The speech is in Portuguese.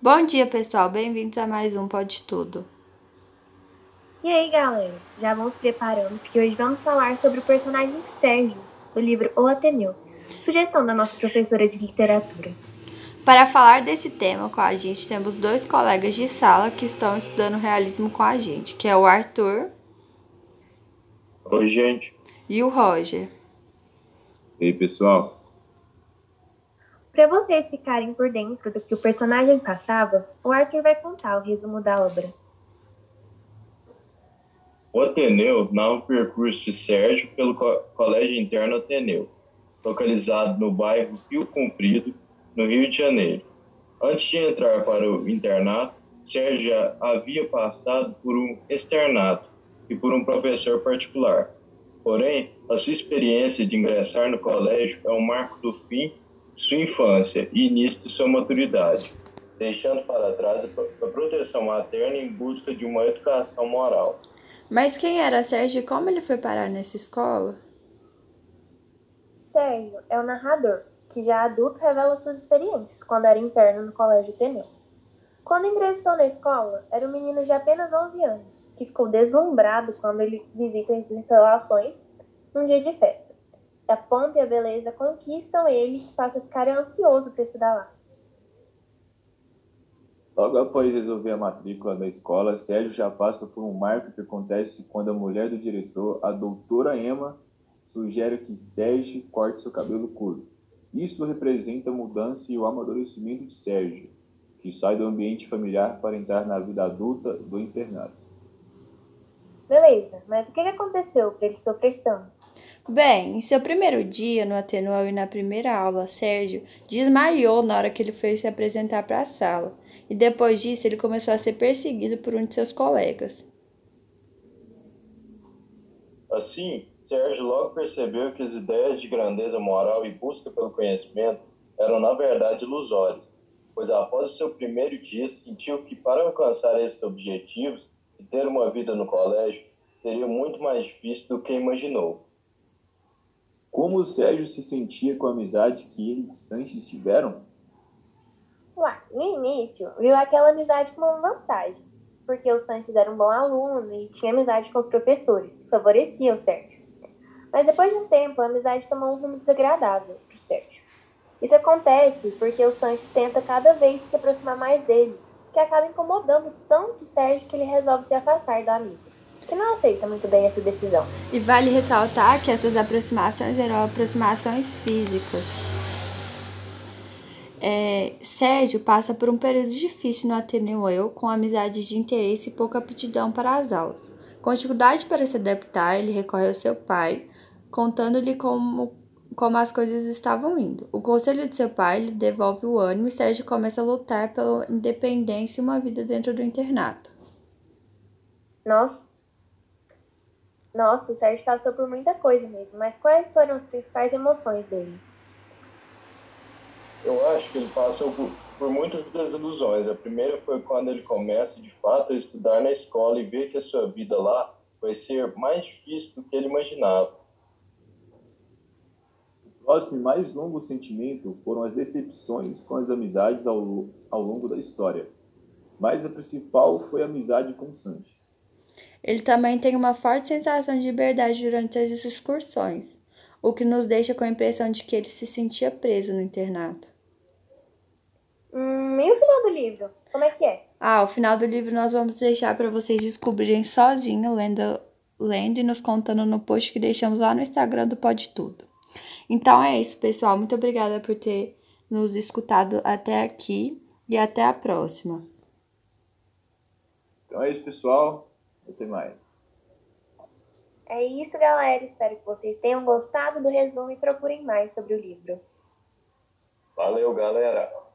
Bom dia, pessoal. Bem-vindos a mais um Pode Tudo. E aí, galera? Já vamos preparando, porque hoje vamos falar sobre o personagem Sérgio, do livro O Ateneu, sugestão da nossa professora de literatura. Para falar desse tema com a gente, temos dois colegas de sala que estão estudando realismo com a gente, que é o Arthur. Oi, gente. E o Roger. E aí, pessoal? Para vocês ficarem por dentro do que o personagem passava, o Arthur vai contar o resumo da obra. O Ateneu narra o percurso de Sérgio pelo Colégio Interno Ateneu, localizado no bairro Rio Comprido, no Rio de Janeiro. Antes de entrar para o internato, Sérgio havia passado por um externato e por um professor particular. Porém, a sua experiência de ingressar no colégio é um marco do fim sua infância e início de sua maturidade, deixando para trás a proteção materna em busca de uma educação moral. Mas quem era Sérgio e como ele foi parar nessa escola? Sérgio é o narrador, que já adulto revela suas experiências quando era interno no Colégio Teneu. Quando ingressou na escola, era um menino de apenas 11 anos, que ficou deslumbrado quando ele visita as instalações num dia de festa a pompa e a beleza conquistam ele que passa a ficar ansioso para estudar lá. Logo após resolver a matrícula da escola, Sérgio já passa por um marco que acontece quando a mulher do diretor, a doutora Emma, sugere que Sérgio corte seu cabelo curto. Isso representa a mudança e o amadurecimento de Sérgio, que sai do ambiente familiar para entrar na vida adulta do internato. Beleza, mas o que aconteceu para ele sofrer tanto? Bem, em seu primeiro dia no Atenual e na primeira aula, Sérgio desmaiou na hora que ele foi se apresentar para a sala, e depois disso ele começou a ser perseguido por um de seus colegas. Assim, Sérgio logo percebeu que as ideias de grandeza moral e busca pelo conhecimento eram na verdade ilusórias, pois após o seu primeiro dia sentiu que para alcançar esses objetivos e ter uma vida no colégio seria muito mais difícil do que imaginou. Como o Sérgio se sentia com a amizade que eles antes tiveram? Ué, no início, viu aquela amizade como uma vantagem, porque o Santos era um bom aluno e tinha amizade com os professores, que favorecia o Sérgio. Mas depois de um tempo, a amizade tomou um rumo desagradável para o Sérgio. Isso acontece porque o Santos tenta cada vez se aproximar mais dele, que acaba incomodando tanto o Sérgio que ele resolve se afastar da amiga que não aceita muito bem essa decisão. E vale ressaltar que essas aproximações eram aproximações físicas. É, Sérgio passa por um período difícil no Ateneu Eu, com amizades de interesse e pouca aptidão para as aulas. Com dificuldade para se adaptar, ele recorre ao seu pai, contando-lhe como, como as coisas estavam indo. O conselho de seu pai lhe devolve o ânimo e Sérgio começa a lutar pela independência e uma vida dentro do internato. Nossa, nossa, o Sérgio passou por muita coisa mesmo, mas quais foram as principais emoções dele? Eu acho que ele passou por, por muitas desilusões. A primeira foi quando ele começa, de fato, a estudar na escola e vê que a sua vida lá vai ser mais difícil do que ele imaginava. O próximo e mais longo sentimento foram as decepções com as amizades ao, ao longo da história. Mas a principal foi a amizade com Sanches. Ele também tem uma forte sensação de liberdade durante as excursões, o que nos deixa com a impressão de que ele se sentia preso no internato. Hum, e o final do livro? Como é que é? Ah, o final do livro nós vamos deixar para vocês descobrirem sozinho, lendo, lendo e nos contando no post que deixamos lá no Instagram do Pode Tudo. Então é isso, pessoal. Muito obrigada por ter nos escutado até aqui e até a próxima. Então é isso, pessoal. Até mais. É isso, galera. Espero que vocês tenham gostado do resumo e procurem mais sobre o livro. Valeu, galera.